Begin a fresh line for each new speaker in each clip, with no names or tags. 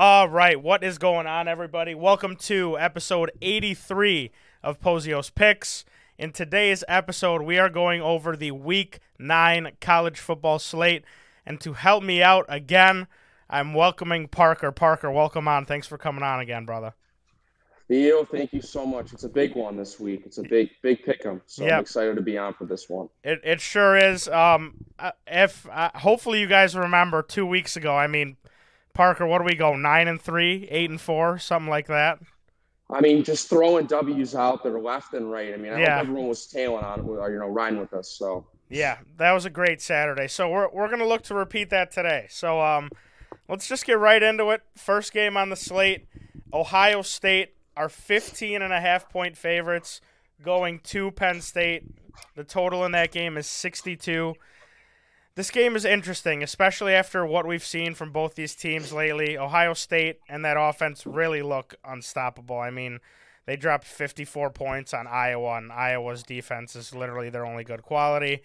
All right, what is going on, everybody? Welcome to episode 83 of Pozios Picks. In today's episode, we are going over the Week 9 college football slate. And to help me out again, I'm welcoming Parker. Parker, welcome on. Thanks for coming on again, brother.
Theo, thank you so much. It's a big one this week. It's a big, big pick 'em. So
Yep.
I'm excited to be on for this one.
It, it sure is. Um, uh, if uh, hopefully you guys remember two weeks ago. I mean, Parker, what do we go? Nine and three, eight and four, something like that.
I mean, just throwing W's out there left and right. I mean, I
Yeah.
hope everyone was tailing on it or you know riding with us. So
Yeah, that was a great Saturday. So we're we're gonna look to repeat that today. So um, let's just get right into it. First game on the slate, Ohio State are 15 and a half point favorites going to Penn State. The total in that game is 62. This game is interesting, especially after what we've seen from both these teams lately. Ohio State and that offense really look unstoppable. I mean, they dropped 54 points on Iowa, and Iowa's defense is literally their only good quality.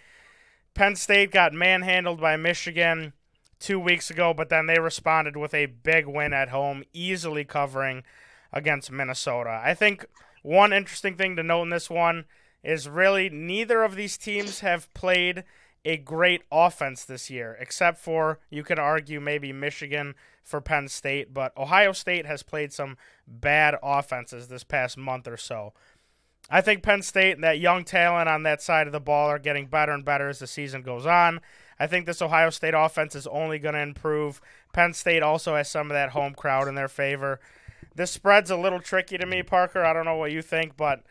Penn State got manhandled by Michigan two weeks ago, but then they responded with a big win at home, easily covering against Minnesota. I think one interesting thing to note in this one is really neither of these teams have played a great offense this year, except for you could argue maybe Michigan for Penn State, but Ohio State has played some bad offenses this past month or so. I think Penn State and that young talent on that side of the ball are getting better and better as the season goes on. I think this Ohio State offense is only going to improve. Penn State also has some of that home crowd in their favor. This spread's a little tricky to me, Parker. I don't know what you think, but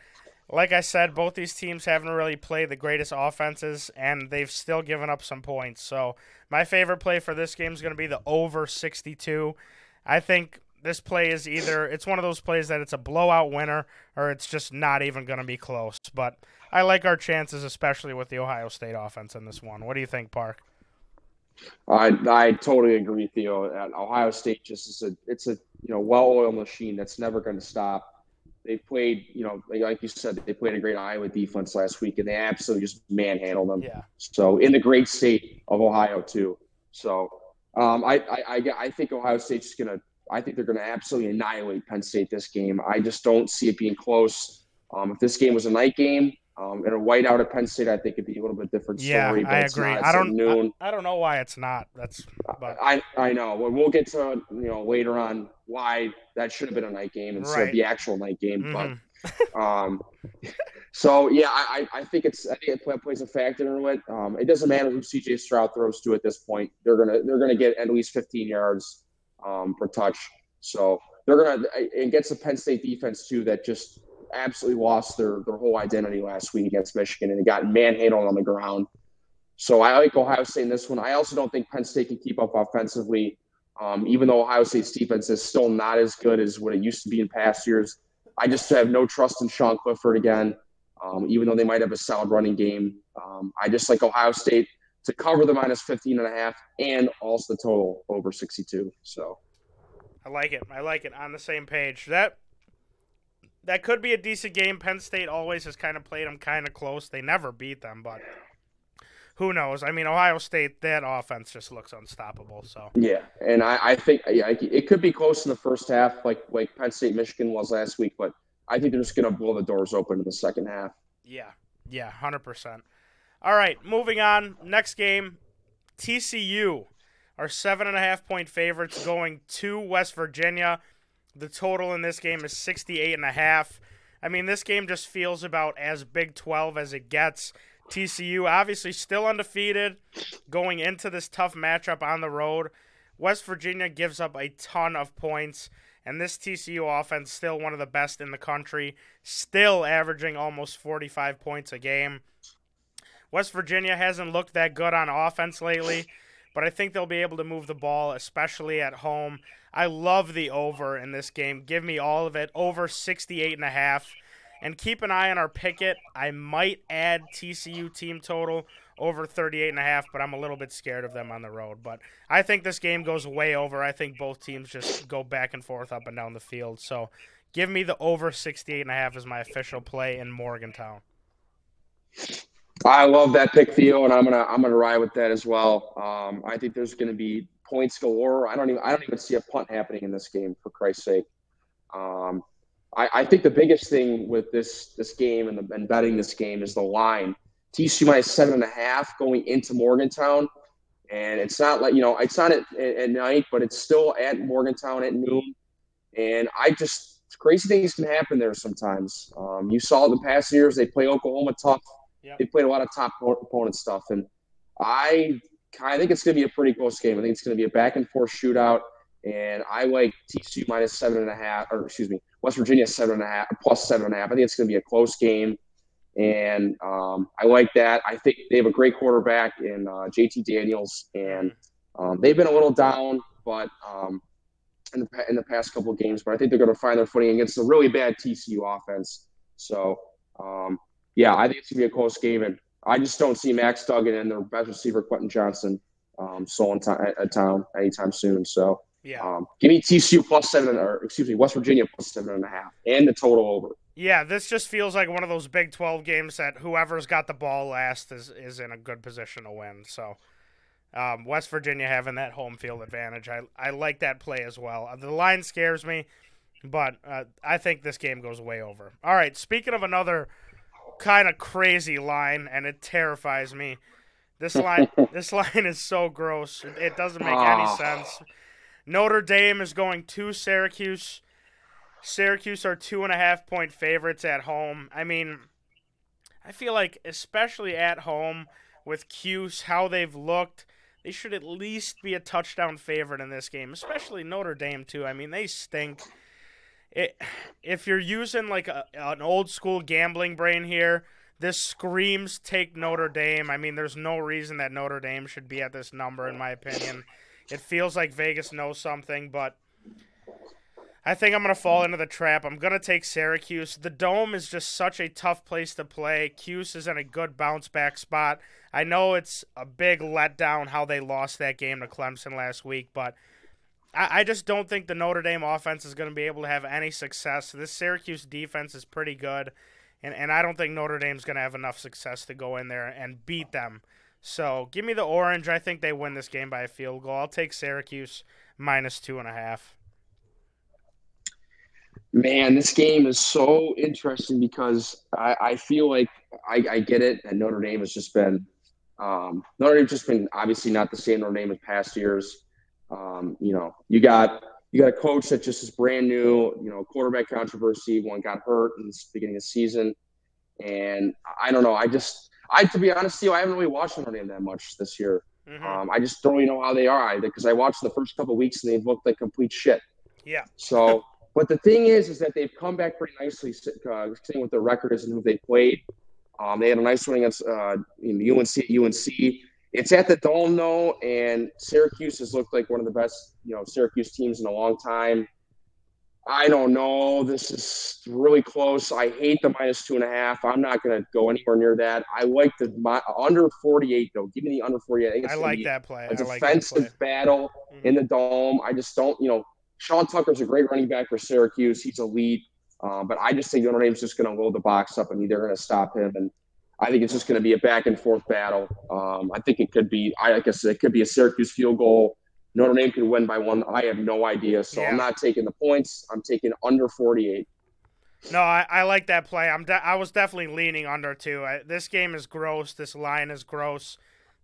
like I said, both these teams haven't really played the greatest offenses, and they've still given up some points. So my favorite play for this game is going to be the over 62. I think this play is either it's one of those plays that it's a blowout winner or it's just not even going to be close. But I like our chances, especially with the Ohio State offense in this one. What do you think, Park?
I I totally agree, Theo. Ohio State just is a it's a you know well-oiled machine that's never going to stop. They played, you know, like- like you said, they played a great Iowa defense last week, and they absolutely just manhandled them.
Yeah.
So in the great state of Ohio too. So um, I, I I I think Ohio State's just gonna. I think they're gonna absolutely annihilate Penn State this game. I just don't see it being close. Um, if this game was a night game um, and a whiteout at Penn State, I think it'd be a little bit different
Yeah,
story. but
I agree. I don't
noon.
I, I don't know why it's not. That's but
I I know. Well, we'll get to you know later on why that should have been a night game instead
Right.
of the actual night game.
mhm.
But um, so yeah, I I I think it's I think it plays a factor into it. Um, it doesn't matter who CJ Stroud throws to at this point. They're gonna they're gonna get at least 15 yards um, per touch. So they're gonna it gets the Penn State defense too that just absolutely lost their their whole identity last week against Michigan and it got manhandled on the ground. So I like Ohio State in this one. I also don't think Penn State can keep up offensively. Um, even though Ohio State's defense is still not as good as what it used to be in past years, I just have no trust in Sean Clifford again. Um, even though they might have a solid running game, um, I just like Ohio State to cover the minus 15 and a half and also the total over 62. So
I like it. I like it. On the same page. That that could be a decent game. Penn State always has kind of played them kind of close. They never beat them, but who knows? I mean, Ohio State, that offense just looks unstoppable. So
yeah, and I, I think yeah, it could be close in the first half, like like Penn State Michigan was last week, but I think they're just going to blow the doors open in the second half.
yeah, yeah, hundred percent. All right, moving on. Next game, TCU are seven and a half point favorites going to West Virginia. The total in this game is 68 and a half. I mean, this game just feels about as Big 12 as it gets. TCU obviously still undefeated going into this tough matchup on the road. West Virginia gives up a ton of points, and this TCU offense still one of the best in the country, still averaging almost 45 points a game. West Virginia hasn't looked that good on offense lately, but I think they'll be able to move the ball, especially at home. I love the over in this game. Give me all of it. Over 68 and a half. And keep an eye on our picket. I might add TCU team total over 38 and a half, but I'm a little bit scared of them on the road. But I think this game goes way over. I think both teams just go back and forth up and down the field. So give me the over 68 and a half as my official play in Morgantown.
I love that pick, Theo, and I'm gonna I'm gonna ride with that as well. Um, I think there's gonna be points galore. I don't even I don't even see a punt happening in this game for Christ's sake. Um, I, I, think the biggest thing with this this game and, the, and betting this game is the line. TCU minus seven and a half going into Morgantown, and it's not like you know it's not at, at night, but it's still at Morgantown at noon. And I just crazy things can happen there sometimes. Um, you saw it the past years; they play Oklahoma tough. Yep. They played a lot of top opponent stuff, and I I think it's going to be a pretty close game. I think it's going to be a back and forth shootout, and I like TCU minus seven and a half, or excuse me, West Virginia seven and a half plus seven and a half. I think it's going to be a close game, and um, I like that. I think they have a great quarterback in uh, JT Daniels, and um, they've been a little down, but um, in the in the past couple of games, but I think they're going to find their footing against a really bad TCU offense. So, um, yeah, I think it's going to be a close game, and I just don't see Max Duggan and their best receiver Quentin Johnston um, in t- at town anytime soon. So, yeah, um, give me TCU plus seven, or excuse me, West Virginia plus seven and a half, and the total over.
Yeah, this just feels like one of those Big Twelve games that whoever's got the ball last is is in a good position to win. So. Um, West Virginia having that home field advantage. I, I like that play as well. The line scares me, but uh, I think this game goes way over. All right, speaking of another kind of crazy line, and it terrifies me. This line, this line is so gross. It, doesn't make any ah. sense. Notre Dame is going to Syracuse. Syracuse are two and a half point favorites at home. I mean, I feel like, especially at home with Cuse, how they've looked, they should at least be a touchdown favorite in this game, especially Notre Dame too. I mean, they stink. If you're using like a, an old school gambling brain here, this screams take Notre Dame. I mean, there's no reason that Notre Dame should be at this number, in my opinion. It feels like Vegas knows something, but I think I'm going to fall into the trap. I'm going to take Syracuse. The Dome is just such a tough place to play. Cuse is in a good bounce back spot. I know it's a big letdown how they lost that game to Clemson last week, but I, I just don't think the Notre Dame offense is going to be able to have any success. This Syracuse defense is pretty good, and, and I don't think Notre Dame's going to have enough success to go in there and beat them. So give me the orange. I think they win this game by a field goal. I'll take Syracuse minus two and a half.
Man, this game is so interesting because I, I feel like I, I, get it, that Notre Dame has just been um, Notre Dame's just been obviously not the same Notre Dame as past years. Um, you know, you got you got a coach that just is brand new. You know, quarterback controversy. One got hurt in the beginning of the season, and I don't know. I just I to be honest with you, I haven't really watched Notre Dame that much this year. Mm-hmm. Um, I just don't really know how they are either because I watched the first couple weeks and they've looked like complete shit.
Yeah.
So but the thing is, is that they've come back pretty nicely, uh, seeing what their record is and who they played. Um, they had a nice win against uh, UNC. UNC. It's at the Dome though, and Syracuse has looked like one of the best, you know, Syracuse teams in a long time. I don't know. This is really close. I hate the minus two and a half. I'm not going to go anywhere near that. I like the my, under 48 though. Give me the under 48.
I, I like that play.
A defensive play. battle mm-hmm. in the dome. I just don't. You know, Sean Tucker's a great running back for Syracuse. He's elite. Um, but I just think Notre Dame's just going to load the box up and they're going to stop him. And I think it's just going to be a back and forth battle. Um, I think it could be, I guess it could be a Syracuse field goal. Notre Dame could win by one. I have no idea. So yeah. I'm not taking the points. I'm taking under 48.
No, I, I like that play. I'm de- I was definitely leaning under too. I, this game is gross. This line is gross,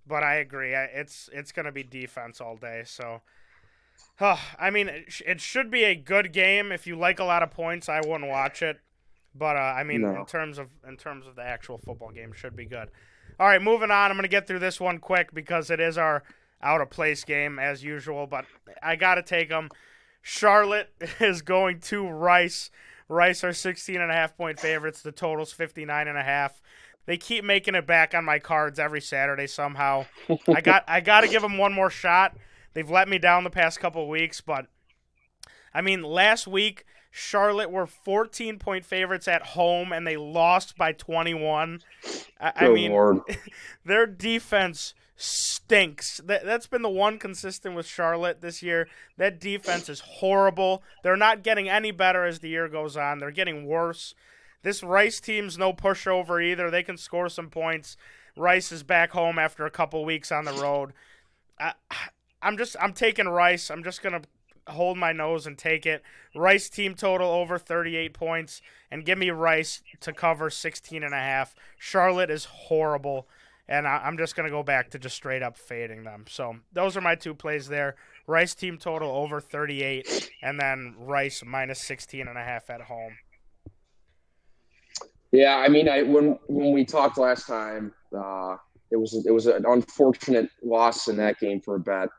but I agree. I, it's it's going to be defense all day. So I mean, it should be a good game. If you like a lot of points, I wouldn't watch it. But uh, I mean, no. in terms of in terms of the actual football game, should be good. All right, moving on. I'm gonna get through this one quick because it is our out of place game as usual. But I gotta take them. Charlotte is going to Rice. Rice are 16 and a half point favorites. The total's 59 and a half. They keep making it back on my cards every Saturday somehow. I got I got to give them one more shot. They've let me down the past couple weeks, but I mean, last week Charlotte were 14 point favorites at home and they lost by 21. I, I mean, their defense stinks. That, that's been the one consistent with Charlotte this year. That defense is horrible. They're not getting any better as the year goes on, they're getting worse. This Rice team's no pushover either. They can score some points. Rice is back home after a couple weeks on the road. I, I'm just I'm taking Rice. I'm just gonna hold my nose and take it. Rice team total over 38 points and give me Rice to cover 16 and a half. Charlotte is horrible and I, am just gonna go back to just straight up fading them. So those are my two plays there. Rice team total over 38 and then Rice minus 16 and a half at home.
Yeah, I mean, I when when we talked last time, uh, it was it was an unfortunate loss in that game for a bet.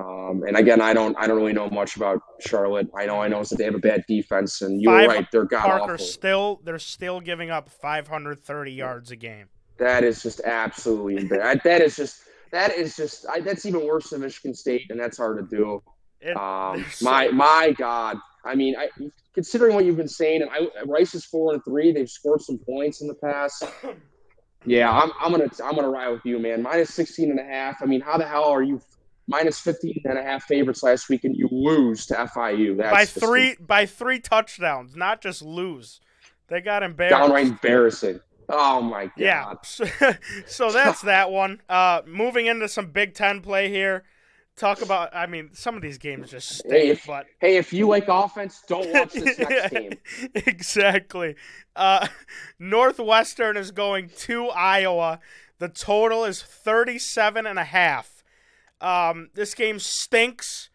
Um, and again, I don't I don't really know much about Charlotte. I know I know that they have a bad defense, and you're Five, right, they're god Parker awful.
still they're still giving up 530 yards a game.
That is just absolutely embarrassing. that is just that is just I, that's even worse than Michigan State, and that's hard to do. It, um, so my my God, I mean, I, considering what you've been saying, and I, Rice is four and three. They've scored some points in the past. Yeah, I'm, I'm gonna I'm gonna ride with you, man. Minus 16 and a half. I mean, how the hell are you minus 15 and a half favorites last week and you lose to FIU?
That's by three by three touchdowns, not just lose. They got embarrassed.
Downright embarrassing. Oh my god.
Yeah. so that's that one. Uh, moving into some Big Ten play here talk about. I mean, some of these games just stink. Hey,
if,
but
hey, if you like offense, don't watch this next game.
exactly. Uh, Northwestern is going to Iowa. The total is 37 and a half. Um, this game stinks,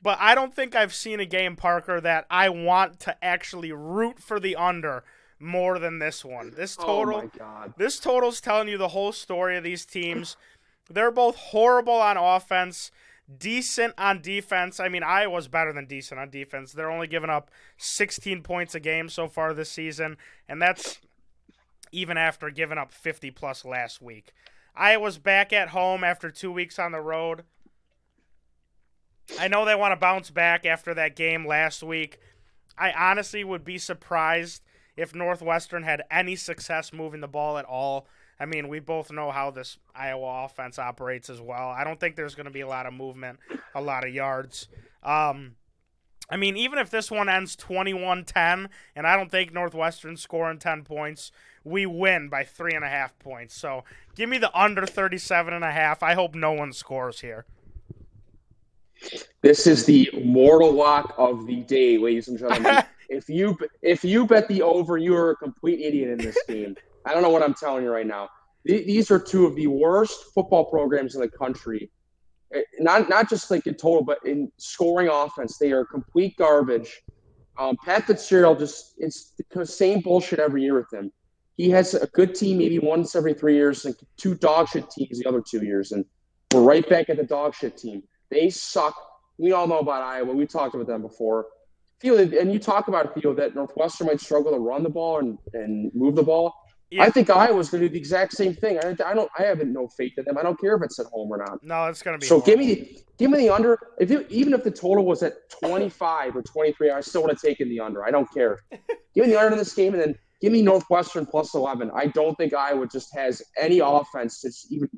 but I don't think I've seen a game, Parker, that I want to actually root for the under more than this one. This oh total, oh this total's telling you the whole story of these teams. They're both horrible on offense decent on defense. I mean, Iowa's better than decent on defense. They're only giving up 16 points a game so far this season, and that's even after giving up 50 plus last week. Iowa's back at home after two weeks on the road. I know they want to bounce back after that game last week. I honestly would be surprised if Northwestern had any success moving the ball at all. I mean, we both know how this Iowa offense operates as well. I don't think there's going to be a lot of movement, a lot of yards. Um, I mean, even if this one ends 21 10, and I don't think Northwestern scoring 10 points, we win by three and a half points. So give me the under 37 and a half. I hope no one scores here.
This is the mortal lock of the day, ladies and gentlemen. if you if you bet the over, you are a complete idiot in this game. I don't know what I'm telling you right now. These are two of the worst football programs in the country. Eh, not not just like in total, but in scoring offense, they are complete garbage. Um, Pat Fitzgerald just it's the same bullshit every year with him. He has a good team maybe once every three years, and two dog shit teams the other two years, and we're right back at the dog shit team. They suck. We all know about Iowa. We talked about them before. Feel and you talk about Theo that Northwestern might struggle to run the ball and, and move the ball. Yeah. I think Iowa's going to do the exact same thing. I, I, don't. I haven't no faith in them. I don't care if it's at home or not.
No, it's going to be.
So give me, give me the under. If you, even if the total was at twenty five or twenty three, I still would have taken the under. I don't care. give me the under in this game, and then give me Northwestern plus eleven. I don't think Iowa just has any offense to even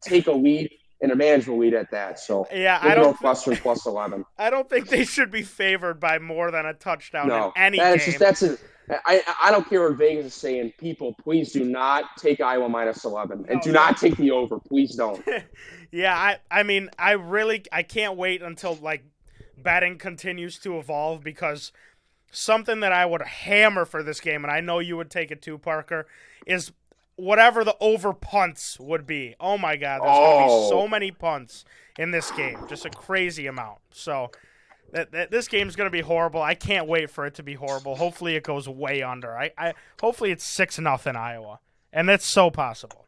take a lead and a manageable lead at that. So
yeah, I don't
Northwestern plus eleven.
I don't think they should be favored by more than a touchdown no, in any that game.
Just, that's a I, I don't care what Vegas is saying. People, please do not take Iowa minus 11 and oh, do not take the over. Please don't.
yeah, I, I mean, I really I can't wait until like betting continues to evolve because something that I would hammer for this game, and I know you would take it too, Parker, is whatever the over punts would be. Oh my God, there's oh. gonna be so oh. many punts in this game, just a crazy amount. So that, that this game's going to be horrible. I can't wait for it to be horrible. Hopefully, it goes way under. I, I hopefully it's six nothing Iowa, and that's so possible.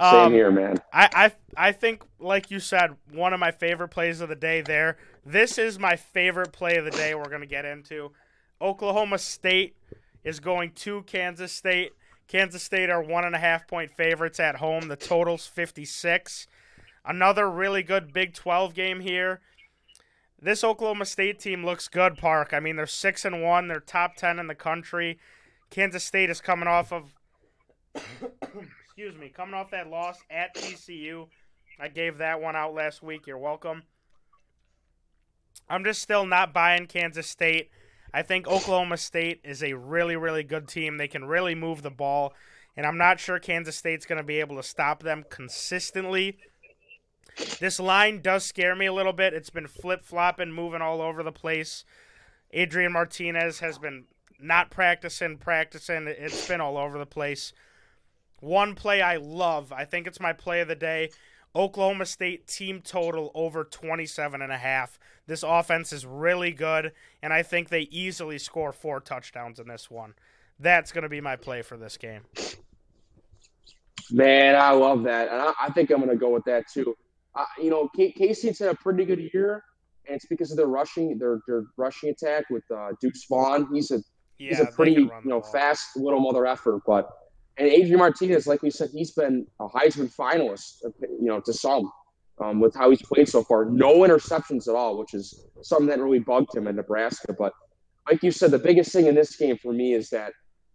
Same um, here, man.
I, I I think, like you said, one of my favorite plays of the day. There, this is my favorite play of the day. We're going to get into. Oklahoma State is going to Kansas State. Kansas State are one and a half point favorites at home. The total's 56. Another really good Big 12 game here this Oklahoma State team looks good, Park. I mean, they're six and one. They're top ten in the country. Kansas State is coming off of, excuse me, coming off that loss at TCU. I gave that one out last week. You're welcome. I'm just still not buying Kansas State. I think Oklahoma State is a really, really good team. They can really move the ball, and I'm not sure Kansas State's going to be able to stop them consistently. This line does scare me a little bit. It's been flip flopping, moving all over the place. Adrian Martinez has been not practicing, practicing. It's been all over the place. One play I love, I think it's my play of the day. Oklahoma State team total over 27 and a half. This offense is really good and I think they easily score four touchdowns in this one. That's going to be my play for this game.
Man, I love that, and I, I think I'm going to go with that too. Uh, you know, K- State's had a pretty good year, and it's because of their rushing, their their rushing attack with uh, Deuce Vaughn. He's a yeah, he's a pretty you know ball. fast little mother effort, but and Adrian Martinez, like we said, he's been a Heisman finalist, you know, to some um, with how he's played so far. No interceptions at all, which is something that really bugged him in Nebraska. But like you said, the biggest thing in this game for me is that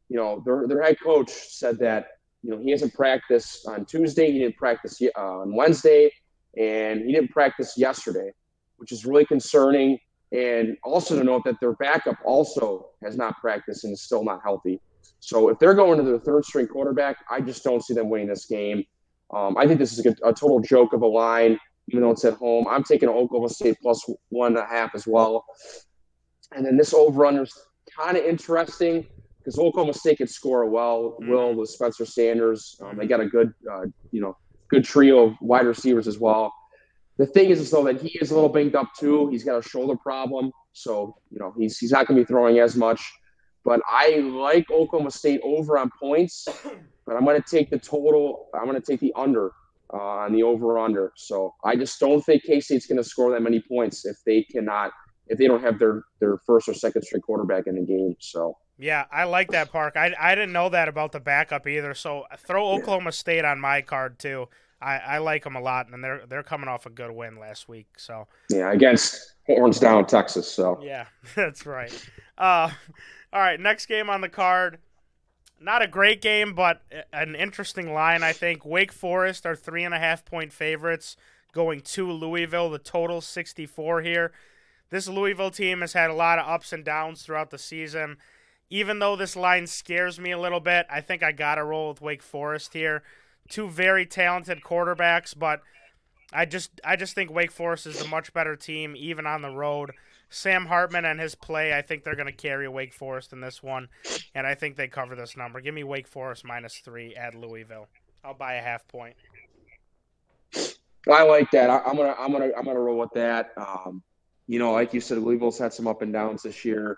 you know their their head coach said that you know, he hasn't practiced on Tuesday. He didn't practice uh, on Wednesday, and he didn't practice yesterday, which is really concerning. And also to note that their backup also has not practiced and is still not healthy. So if they're going to the third string quarterback, I just don't see them winning this game. Um, I think this is a, a, total joke of a line, even though it's at home. I'm taking Oklahoma State plus one and a half as well. And then this over is kind of interesting because Oklahoma State could score well. Mm-hmm. Will with Spencer Sanders. Um, they got a good, uh, you know, good trio of wide receivers as well. The thing is, though, that he is a little banged up too. He's got a shoulder problem, so you know he's he's not going to be throwing as much. But I like Oklahoma State over on points, but I'm going to take the total. I'm going to take the under uh, on the over under. So I just don't think K State's going to score that many points if they cannot if they don't have their their first or second string quarterback in the game. So
yeah, I like that park. I, I didn't know that about the backup either. So throw Oklahoma State on my card too. I, I like them a lot, and they're they're coming off a good win last week. So
yeah, against Horns down Texas. So
yeah, that's right. Uh, all right, next game on the card. Not a great game, but an interesting line. I think Wake Forest are three and a half point favorites going to Louisville. The total sixty four here. This Louisville team has had a lot of ups and downs throughout the season even though this line scares me a little bit, I think I got to roll with Wake Forest here. Two very talented quarterbacks, but I just I just think Wake Forest is a much better team even on the road. Sam Hartman and his play, I think they're going to carry Wake Forest in this one, and I think they cover this number. Give me Wake Forest minus three at Louisville. I'll buy a half point.
I like that. I, am gonna I'm gonna I'm gonna roll with that. Um, you know, like you said, Louisville's had some up and downs this year.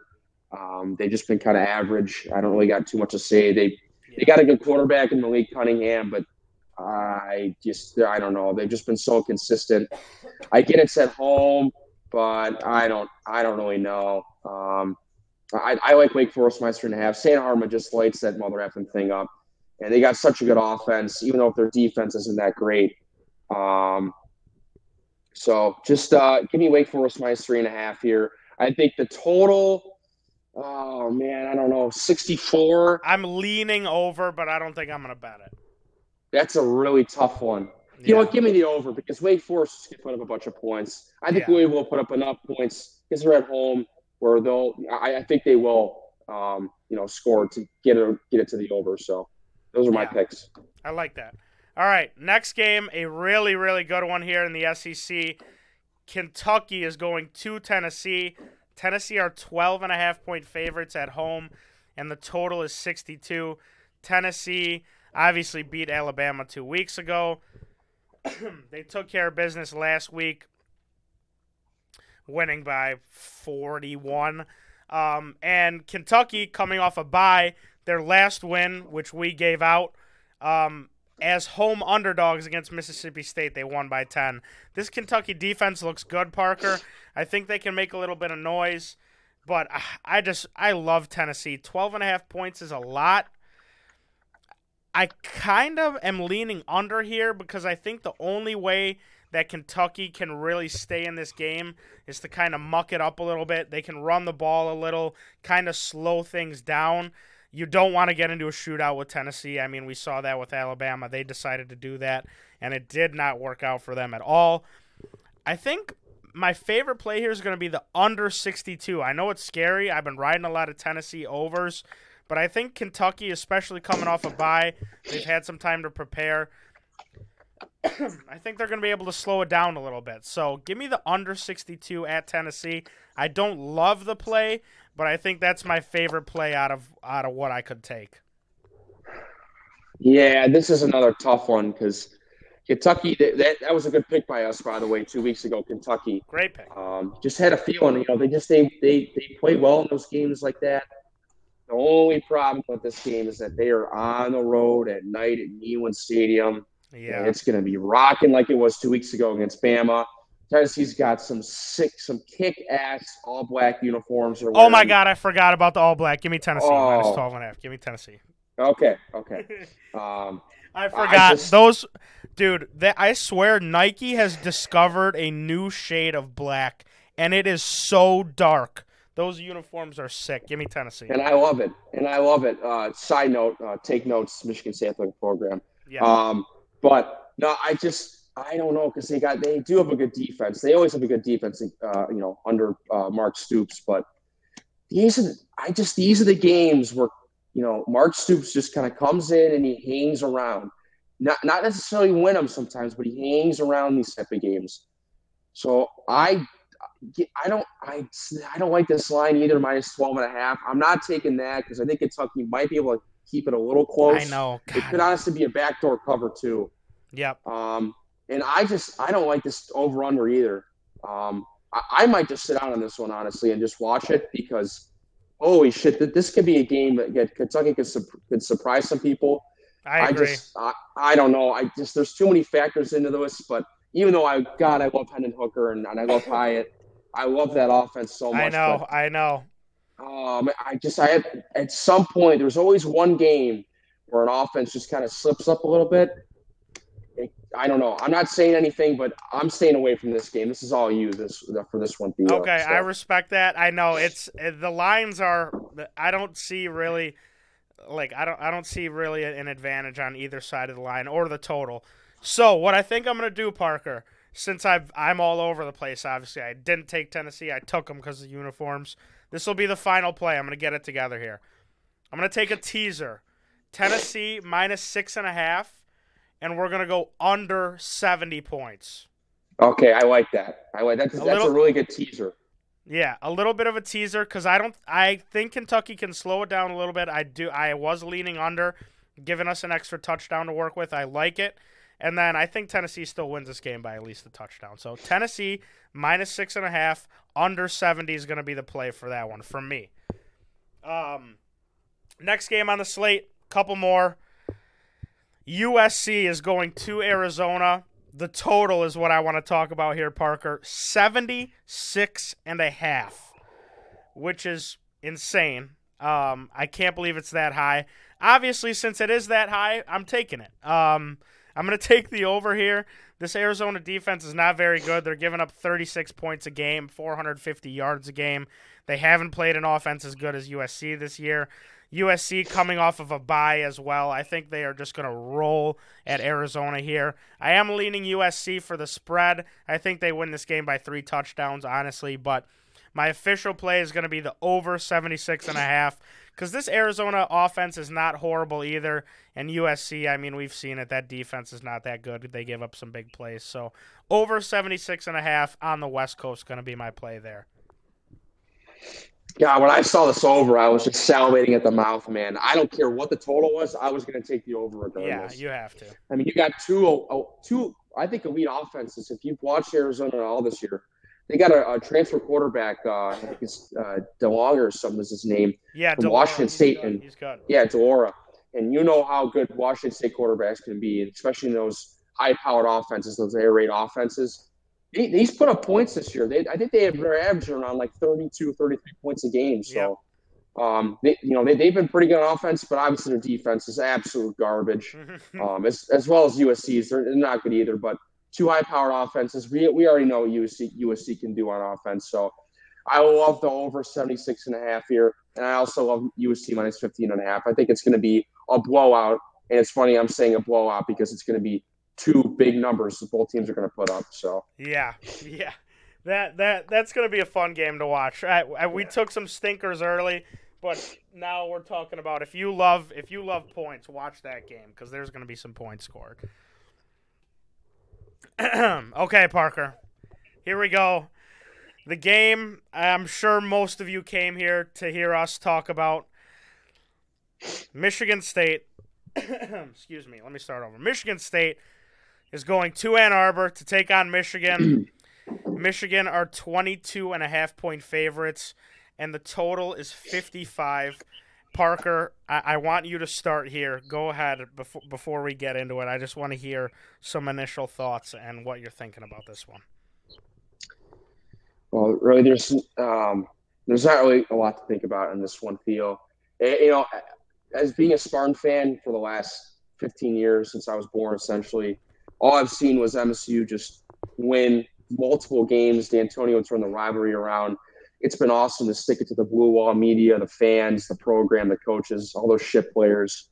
Um, they've just been kind of average. I don't really got too much to say. They they got a good quarterback in Malik Cunningham, but I just I don't know. They've just been so consistent. I get it's at home, but I don't I don't really know. Um, I, I like Wake Forest minus three and a half. Sam Hartman just lights that mother effing thing up, and they got such a good offense, even though their defense isn't that great. Um, so just uh, give me Wake Forest minus three and a half here. I think the total Oh man, I don't know. 64.
I'm leaning over, but I don't think I'm gonna bet it.
That's a really tough one. Yeah. You know what? Give me the over because Wake Forest can put up a bunch of points. I think yeah. will put up enough points because they're at home where they'll. I, I think they will. Um, you know, score to get it get it to the over. So those are my yeah. picks.
I like that. All right, next game, a really really good one here in the SEC. Kentucky is going to Tennessee. Tennessee are 12 and a half point favorites at home, and the total is 62. Tennessee obviously beat Alabama two weeks ago. they took care of business last week, winning by 41. Um, and Kentucky coming off a bye, their last win, which we gave out, um, as home underdogs against Mississippi State. They won by 10. This Kentucky defense looks good, Parker. I think they can make a little bit of noise, but uh, I just I love Tennessee. 12 and a half points is a lot. I kind of am leaning under here because I think the only way that Kentucky can really stay in this game is to kind of muck it up a little bit. They can run the ball a little, kind of slow things down. You don't want to get into a shootout with Tennessee. I mean, we saw that with Alabama. They decided to do that, and it did not work out for them at all. I think my favorite play here is going to be the under 62. I know it's scary. I've been riding a lot of Tennessee overs, but I think Kentucky, especially coming off a bye, they've had some time to prepare. I think they're going to be able to slow it down a little bit. So give me the under 62 at Tennessee. I don't love the play, but I think that's my favorite play out of out of what I could take.
Yeah, this is another tough one because Kentucky. That that was a good pick by us, by the way, two weeks ago. Kentucky,
great pick.
Um, just had a feeling, you know, they just they they they play well in those games like that. The only problem with this game is that they are on the road at night at Neyland Stadium. Yeah, it's going to be rocking like it was two weeks ago against Bama. Tennessee's got some sick, some kick-ass all-black uniforms.
Oh my God, I forgot about the all-black. Give me Tennessee oh. minus 12 and a half. Give me Tennessee.
Okay, okay. Um,
I forgot I just, those, dude. That I swear, Nike has discovered a new shade of black, and it is so dark. Those uniforms are sick. Give me Tennessee.
And I love it. And I love it. Uh, side note, uh, take notes, Michigan Sampling Program. Yeah. Um, but no, I just I don't know because they got they do have a good defense. They always have a good defense, uh, you know, under uh, Mark Stoops. But these are the, I just these are the games where you know, Mark Stoops just kind of comes in and he hangs around. Not not necessarily win them sometimes, but he hangs around these type of games. So I I don't I I don't like this line either minus 12 and a half. I'm not taking that because I think Kentucky might be able to keep it a little close.
I know.
God. It could honestly be a backdoor cover too.
Yep.
Um, and I just I don't like this over under either. Um, I, I might just sit down on this one honestly and just watch it because holy shit, that this could be a game that Kentucky could, could surprise some people.
I agree.
I just, I, I don't know. I just, there's too many factors into this, but even though I, God, I love Hendon Hooker and, and I love Hyatt, I love that offense so much.
I know,
but,
I know.
Um, I just, I had, at some point, there's always one game where an offense just kind of slips up a little bit I don't know. I'm not saying anything, but I'm staying away from this game. This is all you this for this one. Theo,
okay, so. I respect that. I know it's the lines are. I don't see really, like I don't I don't see really an advantage on either side of the line or the total. So what I think I'm gonna do, Parker, since I've I'm all over the place. Obviously, I didn't take Tennessee. I took them because of the uniforms. This will be the final play. I'm gonna get it together here. I'm gonna take a teaser. Tennessee minus six and a half and we're gonna go under seventy points.
Okay, I like that. I like that. That's, a, that's little, a really good teaser.
Yeah, a little bit of a teaser because I don't. I think Kentucky can slow it down a little bit. I do. I was leaning under, giving us an extra touchdown to work with. I like it. And then I think Tennessee still wins this game by at least a touchdown. So Tennessee minus six and a half, under seventy is going to be the play for that one for me. Um, next game on the slate, couple more. USC is going to Arizona. The total is what I want to talk about here, Parker. 76 and a half, which is insane. Um, I can't believe it's that high. Obviously, since it is that high, I'm taking it. Um, I'm going to take the over here. This Arizona defense is not very good. They're giving up 36 points a game, 450 yards a game. They haven't played an offense as good as USC this year. USC coming off of a bye as well. I think they are just going to roll at Arizona here. I am leaning USC for the spread. I think they win this game by three touchdowns, honestly, but my official play is going to be the over 76 and a half because this Arizona offense is not horrible either. And USC, I mean, we've seen it. That defense is not that good. They give up some big plays. So over 76 and a half on the West Coast going to be my play there.
Yeah, when I saw this over, I was just salivating at the mouth, man. I don't care what the total was. I was going to take the over regardless.
Yeah, you have to.
I mean, you got two, oh, two. I think elite offenses. If you've watched Arizona all this year, they got a, a transfer quarterback. Uh, I think it's uh, DeLong or something is his name.
Yeah,
from Washington State,
and he's good.
yeah, de Laura. And you know how good Washington State quarterbacks can be, especially in those high-powered offenses, those air raid offenses he's put up points this year. They, I think they have their average around like 32, 33 points a game. So, um, they, you know, they, they've been pretty good on offense, but obviously their defense is absolute garbage. um, as, as well as USC's, they're, they're not good either. But two high-powered offenses, we, we already know what USC USC can do on offense. So, I love the over 76 and a half here, and I also love USC minus 15 and a half. I think it's going to be a blowout. And it's funny I'm saying a blowout because it's going to be two big numbers that both teams are going to put up. So
yeah, yeah, that that that's going to be a fun game to watch. I, I, we yeah. took some stinkers early, but now we're talking about if you love if you love points, watch that game because there's going to be some points scored. okay, Parker. Here we go. The game, I'm sure most of you came here to hear us talk about Michigan State. Excuse me, let me start over. Michigan State is going to Ann Arbor to take on Michigan. Michigan are 22 and a half point favorites, and the total is 55. Parker, I, I want you to start here. Go ahead before before we get into it. I just want to hear some initial thoughts and what you're thinking about this one.
Well, really, there's um, there's not really a lot to think about in this one. Feel you know, as being a Spartan fan for the last 15 years since I was born, essentially, all I've seen was MSU just win multiple games. D'Antonio turn the rivalry around it's been awesome to stick it to the blue wall media, the fans, the program, the coaches, all those ship players.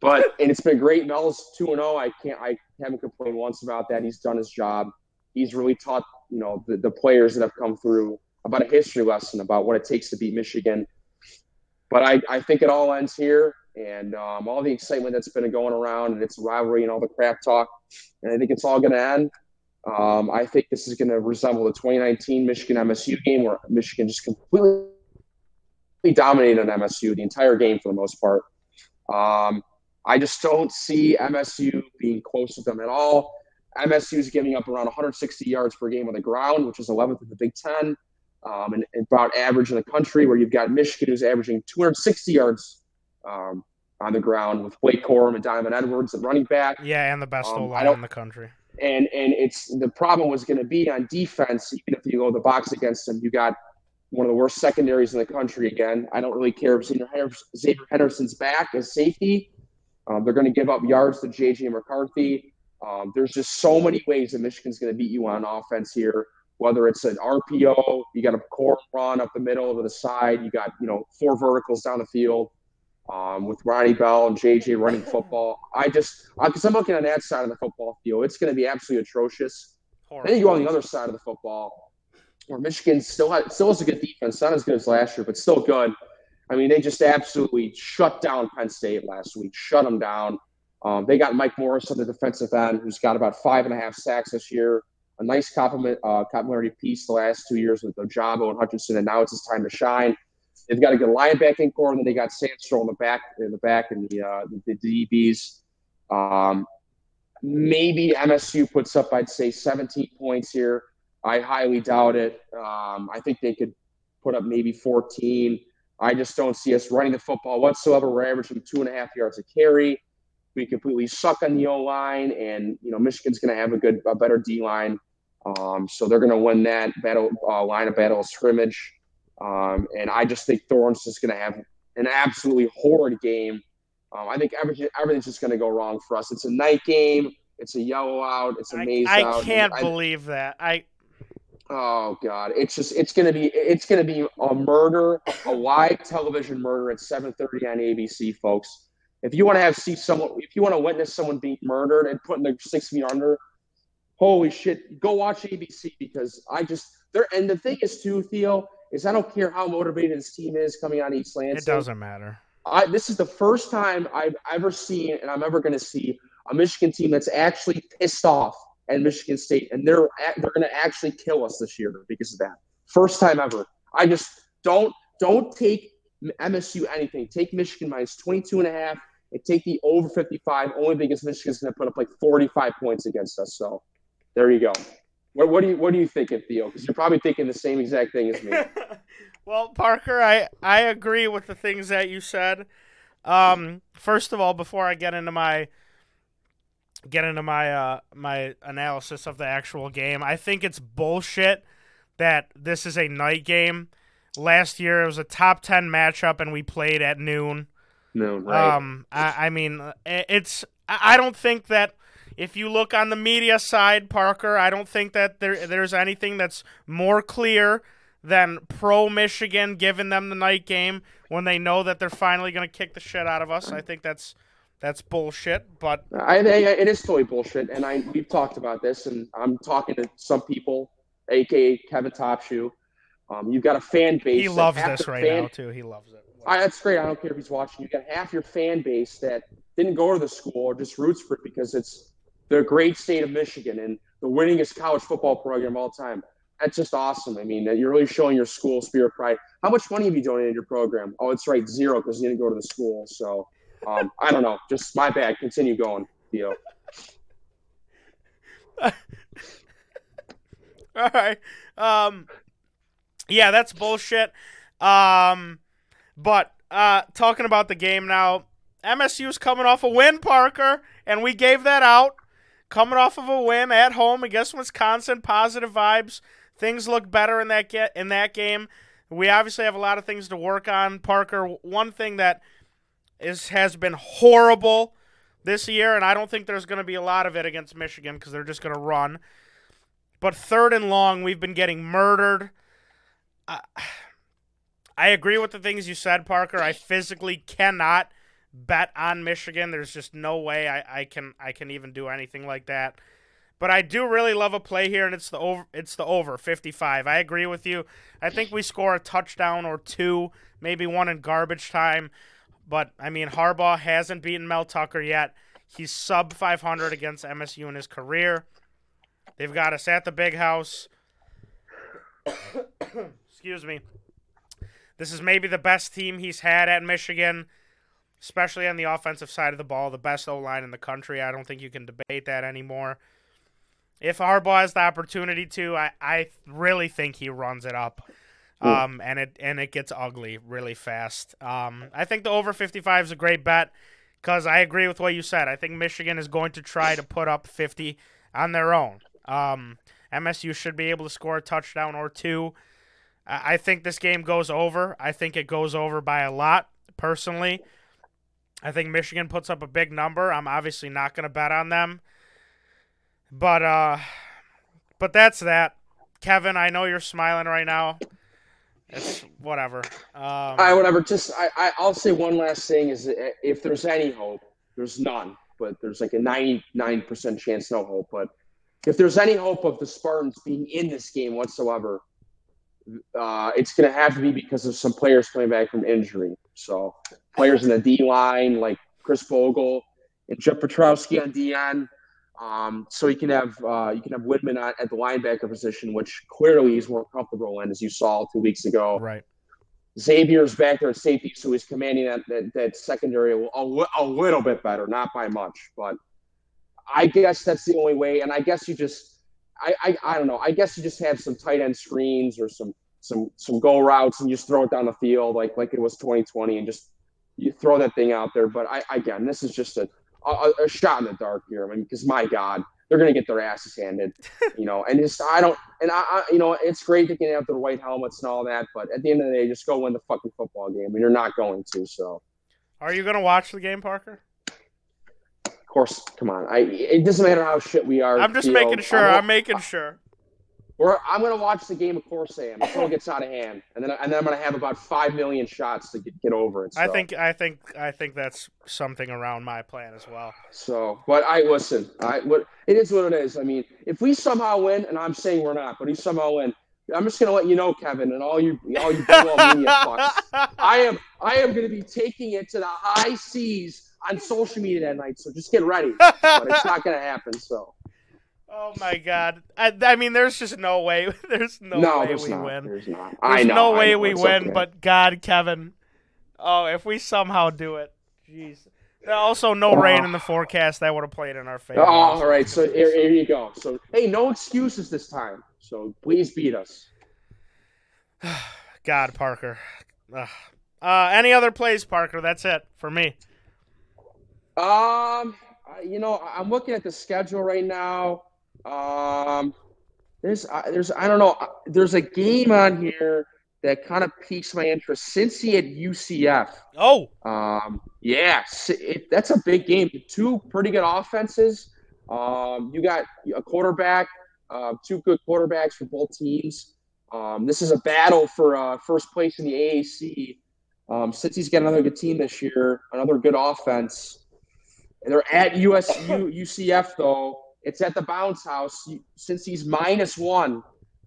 But and it's been great. Mel's two and zero. Oh. I can't. I haven't complained once about that. He's done his job. He's really taught you know the, the players that have come through about a history lesson about what it takes to beat Michigan. But I, I think it all ends here, and um, all the excitement that's been going around, and it's rivalry and all the crap talk, and I think it's all going to end. Um, I think this is going to resemble the 2019 Michigan MSU game where Michigan just completely dominated on MSU the entire game for the most part. Um, I just don't see MSU being close with them at all. MSU is giving up around 160 yards per game on the ground, which is 11th in the Big Ten, um, and, and, about average in the country. Where you've got Michigan who's averaging 260 yards um, on the ground with Blake Corum and Donovan Edwards at running back.
Yeah, and the best um, line in the country
and and it's the problem was going to be on defense. Even if you go the box against them, you got one of the worst secondaries in the country again. I don't really care if Xavier Henderson's back as safety. Um, they're going to give up yards to JJ McCarthy. Um, there's just so many ways that Michigan's going to beat you on offense here. Whether it's an RPO, you got a core run up the middle to the side, you got you know four verticals down the field um, with Ronnie Bell and JJ running football. I just, because I'm looking on that side of the football field, it's going to be absolutely atrocious. Horrible. Then you go on the other side of the football, where Michigan still has, still has a good defense, not as good as last year, but still good. I mean, they just absolutely shut down Penn State last week, shut them down. Um, they got Mike Morris on the defensive end, who's got about five and a half sacks this year. A nice compliment, uh, complimentary piece the last two years with Ojabo and Hutchinson, and now it's his time to shine. They've got a good linebacking core, and then they got Sandstrom in the back, in the back, and the uh, the, the DBs. Um, maybe MSU puts up, I'd say, 17 points here. I highly doubt it. Um, I think they could put up maybe 14. I just don't see us running the football whatsoever. We're averaging two and a half yards a carry. We completely suck on the O line, and you know Michigan's going to have a good, a better D line. Um, so they're going to win that battle uh, line of battle scrimmage. Um, and I just think Thorne's just going to have an absolutely horrid game. Um, I think everything, everything's just going to go wrong for us. It's a night game. It's a yellow out. It's a maize
I,
out.
I can't believe that. I.
Oh God! It's just it's gonna be it's gonna be a murder, a live television murder at 7:30 on ABC, folks. If you want to have see someone, if you want to witness someone being murdered and put in the six feet under, holy shit, go watch ABC because I just there. And the thing is too, Theo, is I don't care how motivated this team is coming on East Lansing.
It doesn't matter.
I, this is the first time I've ever seen, and I'm ever going to see a Michigan team that's actually pissed off at Michigan State, and they're they're going to actually kill us this year because of that. First time ever. I just don't don't take MSU anything. Take Michigan minus 22 and a half and take the over 55 only because Michigan's going to put up like 45 points against us. So there you go. What, what do you what do you think, Theo? Because you're probably thinking the same exact thing as me.
well, Parker, I I agree with the things that you said. Um, first of all, before I get into my get into my uh, my analysis of the actual game, I think it's bullshit that this is a night game. Last year it was a top ten matchup, and we played at noon.
No, right.
Um, I, I mean, it's I don't think that if you look on the media side, Parker, I don't think that there there's anything that's more clear than pro Michigan giving them the night game when they know that they're finally going to kick the shit out of us. I think that's that's bullshit. But
I, I, it is totally bullshit, and I we've talked about this, and I'm talking to some people, aka Kevin Topshoe. Um, you've got a fan base.
He loves this right fan, now too. He loves it.
I, that's great. I don't care if he's watching. You got half your fan base that didn't go to the school or just roots for it because it's the great state of Michigan. And the winningest college football program of all time. That's just awesome. I mean, you're really showing your school spirit pride. How much money have you donated to your program? Oh, it's right, zero because you didn't go to the school. So um, I don't know. Just my bad. Continue going, Theo.
All right. Um, yeah, that's bullshit. Um, but uh, talking about the game now, MSU's coming off a win, Parker, and we gave that out. Coming off of a win at home against Wisconsin, positive vibes. Things look better in that get in that game. We obviously have a lot of things to work on, Parker. One thing that is has been horrible this year, and I don't think there's going to be a lot of it against Michigan because they're just going to run. But third and long, we've been getting murdered. I, I agree with the things you said, Parker. I physically cannot bet on Michigan. There's just no way I, I can I can even do anything like that. But I do really love a play here, and it's the over. It's the over 55. I agree with you. I think we score a touchdown or two, maybe one in garbage time. But I mean, Harbaugh hasn't beaten Mel Tucker yet. He's sub 500 against MSU in his career. They've got us at the big house. Excuse me. This is maybe the best team he's had at Michigan, especially on the offensive side of the ball. The best O line in the country. I don't think you can debate that anymore. If Harbaugh has the opportunity to, I, I really think he runs it up. Um, and it and it gets ugly really fast. Um, I think the over 55 is a great bet because I agree with what you said. I think Michigan is going to try to put up 50 on their own. Um, MSU should be able to score a touchdown or two. I think this game goes over. I think it goes over by a lot, personally. I think Michigan puts up a big number. I'm obviously not going to bet on them. But uh but that's that. Kevin, I know you're smiling right now. It's whatever. Um,
right, whatever. Just I, I I'll say one last thing is if there's any hope, there's none, but there's like a 99% chance no hope, but if there's any hope of the Spartans being in this game whatsoever, uh, it's going to have to be because of some players coming back from injury. So players in the D line like Khris Bogle and Jeff Pietrowski on DN. Um, so you can have uh, you can have Windmon at, at the linebacker position, which clearly he's more comfortable in, as you saw two weeks ago.
Right.
Xavier's back there at safety, so he's commanding that that, that secondary a, a little bit better, not by much, but I guess that's the only way. And I guess you just I, I, I don't know. I guess you just have some tight end screens or some some some go routes and you just throw it down the field like like it was 2020 and just you throw that thing out there. But I again, this is just a a, a shot in the dark here. I mean, because my God, they're gonna get their asses handed, you know. And just I don't and I, I you know it's great they can have the white helmets and all that, but at the end of the day, just go win the fucking football game, and you're not going to. So,
are you gonna watch the game, Parker?
Course, come on. I it doesn't matter how shit we are.
I'm just making sure. I'm, I'm making sure.
Or I'm gonna watch the game. Of course, Sam. until it gets out of hand, and then and then I'm gonna have about five million shots to get, get over it. So.
I think I think I think that's something around my plan as well.
So, but I listen. I what it is what it is. I mean, if we somehow win, and I'm saying we're not, but we somehow win, I'm just gonna let you know, Kevin, and all you all you media fucks. I am I am gonna be taking it to the high seas on social media that night. So just get ready. but it's not going to happen. So.
Oh my God! I, I, mean, there's just no way. There's no,
no
way
there's
we
not.
win.
There's not.
There's
I know,
no way we win.
Okay.
But God, Kevin. Oh, if we somehow do it, jeez. Also, no rain in the forecast. That would have played in our favor.
Oh, all right. So here, here you go. So hey, no excuses this time. So please beat us.
God, Parker. Uh, any other plays, Parker? That's it for me.
Um, you know, I'm looking at the schedule right now. Um, there's, there's, I don't know, there's a game on here that kind of piques my interest. Cincy at UCF.
Oh.
Um, yeah, it, that's a big game. Two pretty good offenses. Um, you got a quarterback, uh, two good quarterbacks for both teams. Um, this is a battle for uh, first place in the AAC. Um, Cincy's got another good team this year, another good offense. They're at USU UCF though. It's at the bounce house Cincy's minus one.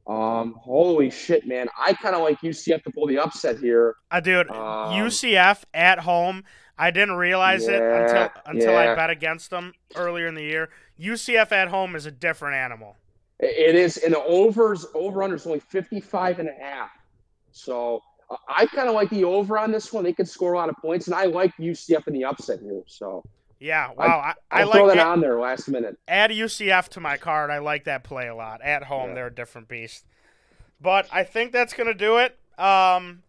Um, holy shit, man! I kind of like UCF to pull the upset here.
I uh, dude, um, UCF at home. I didn't realize yeah, it until until yeah. I bet against them earlier in the year. UCF at home is a different animal.
It is, and the overs over under is only 55 and a half. So uh, I kind of like the over on this one. They could score a lot of points, and I like UCF in the upset here. So
yeah, wow, I,
I, I
like
that add, on there last minute.
Add UCF to my card. I like that play a lot. At home, yeah. they're a different beast. But I think that's gonna do it. Um,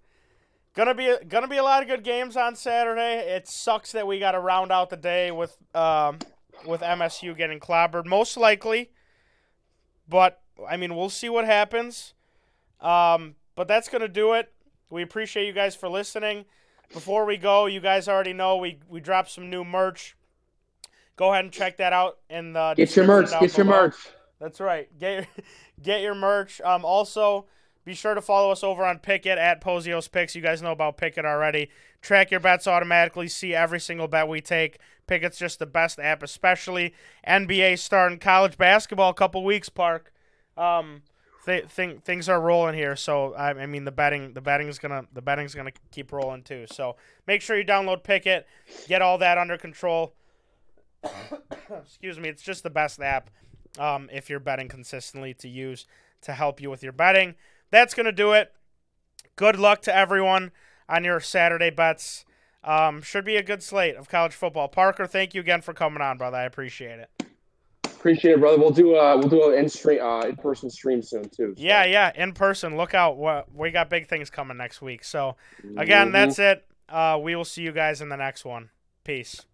gonna be gonna be a lot of good games on Saturday. It sucks that we got to round out the day with um, with MSU getting clobbered, most likely. But I mean, we'll see what happens. Um, but that's gonna do it. We appreciate you guys for listening. Before we go, you guys already know we we dropped some new merch. Go ahead and check that out in the
get your merch. Get below. your merch.
That's right. Get your, get your merch. Um, also, be sure to follow us over on Pikkit at Pozios Picks. You guys know about Pikkit already. Track your bets automatically. See every single bet we take. Pikkit's just the best app, especially NBA starting college basketball a couple weeks. Park. Um, th- th- things are rolling here. So I, I mean, the betting the betting is gonna the betting's gonna keep rolling too. So make sure you download Pikkit, get all that under control. Excuse me, it's just the best app um, if you're betting consistently to use to help you with your betting. That's going to do it. Good luck to everyone on your Saturday bets. Um, should be a good slate of college football. Parker, thank you again for coming on, brother. I appreciate it.
Appreciate it, brother. We'll do uh we'll do an in stream uh in person stream soon too.
So. Yeah, yeah, in person. Look out! What we got big things coming next week. So again, mm-hmm. that's it. Uh, we will see you guys in the next one. Peace.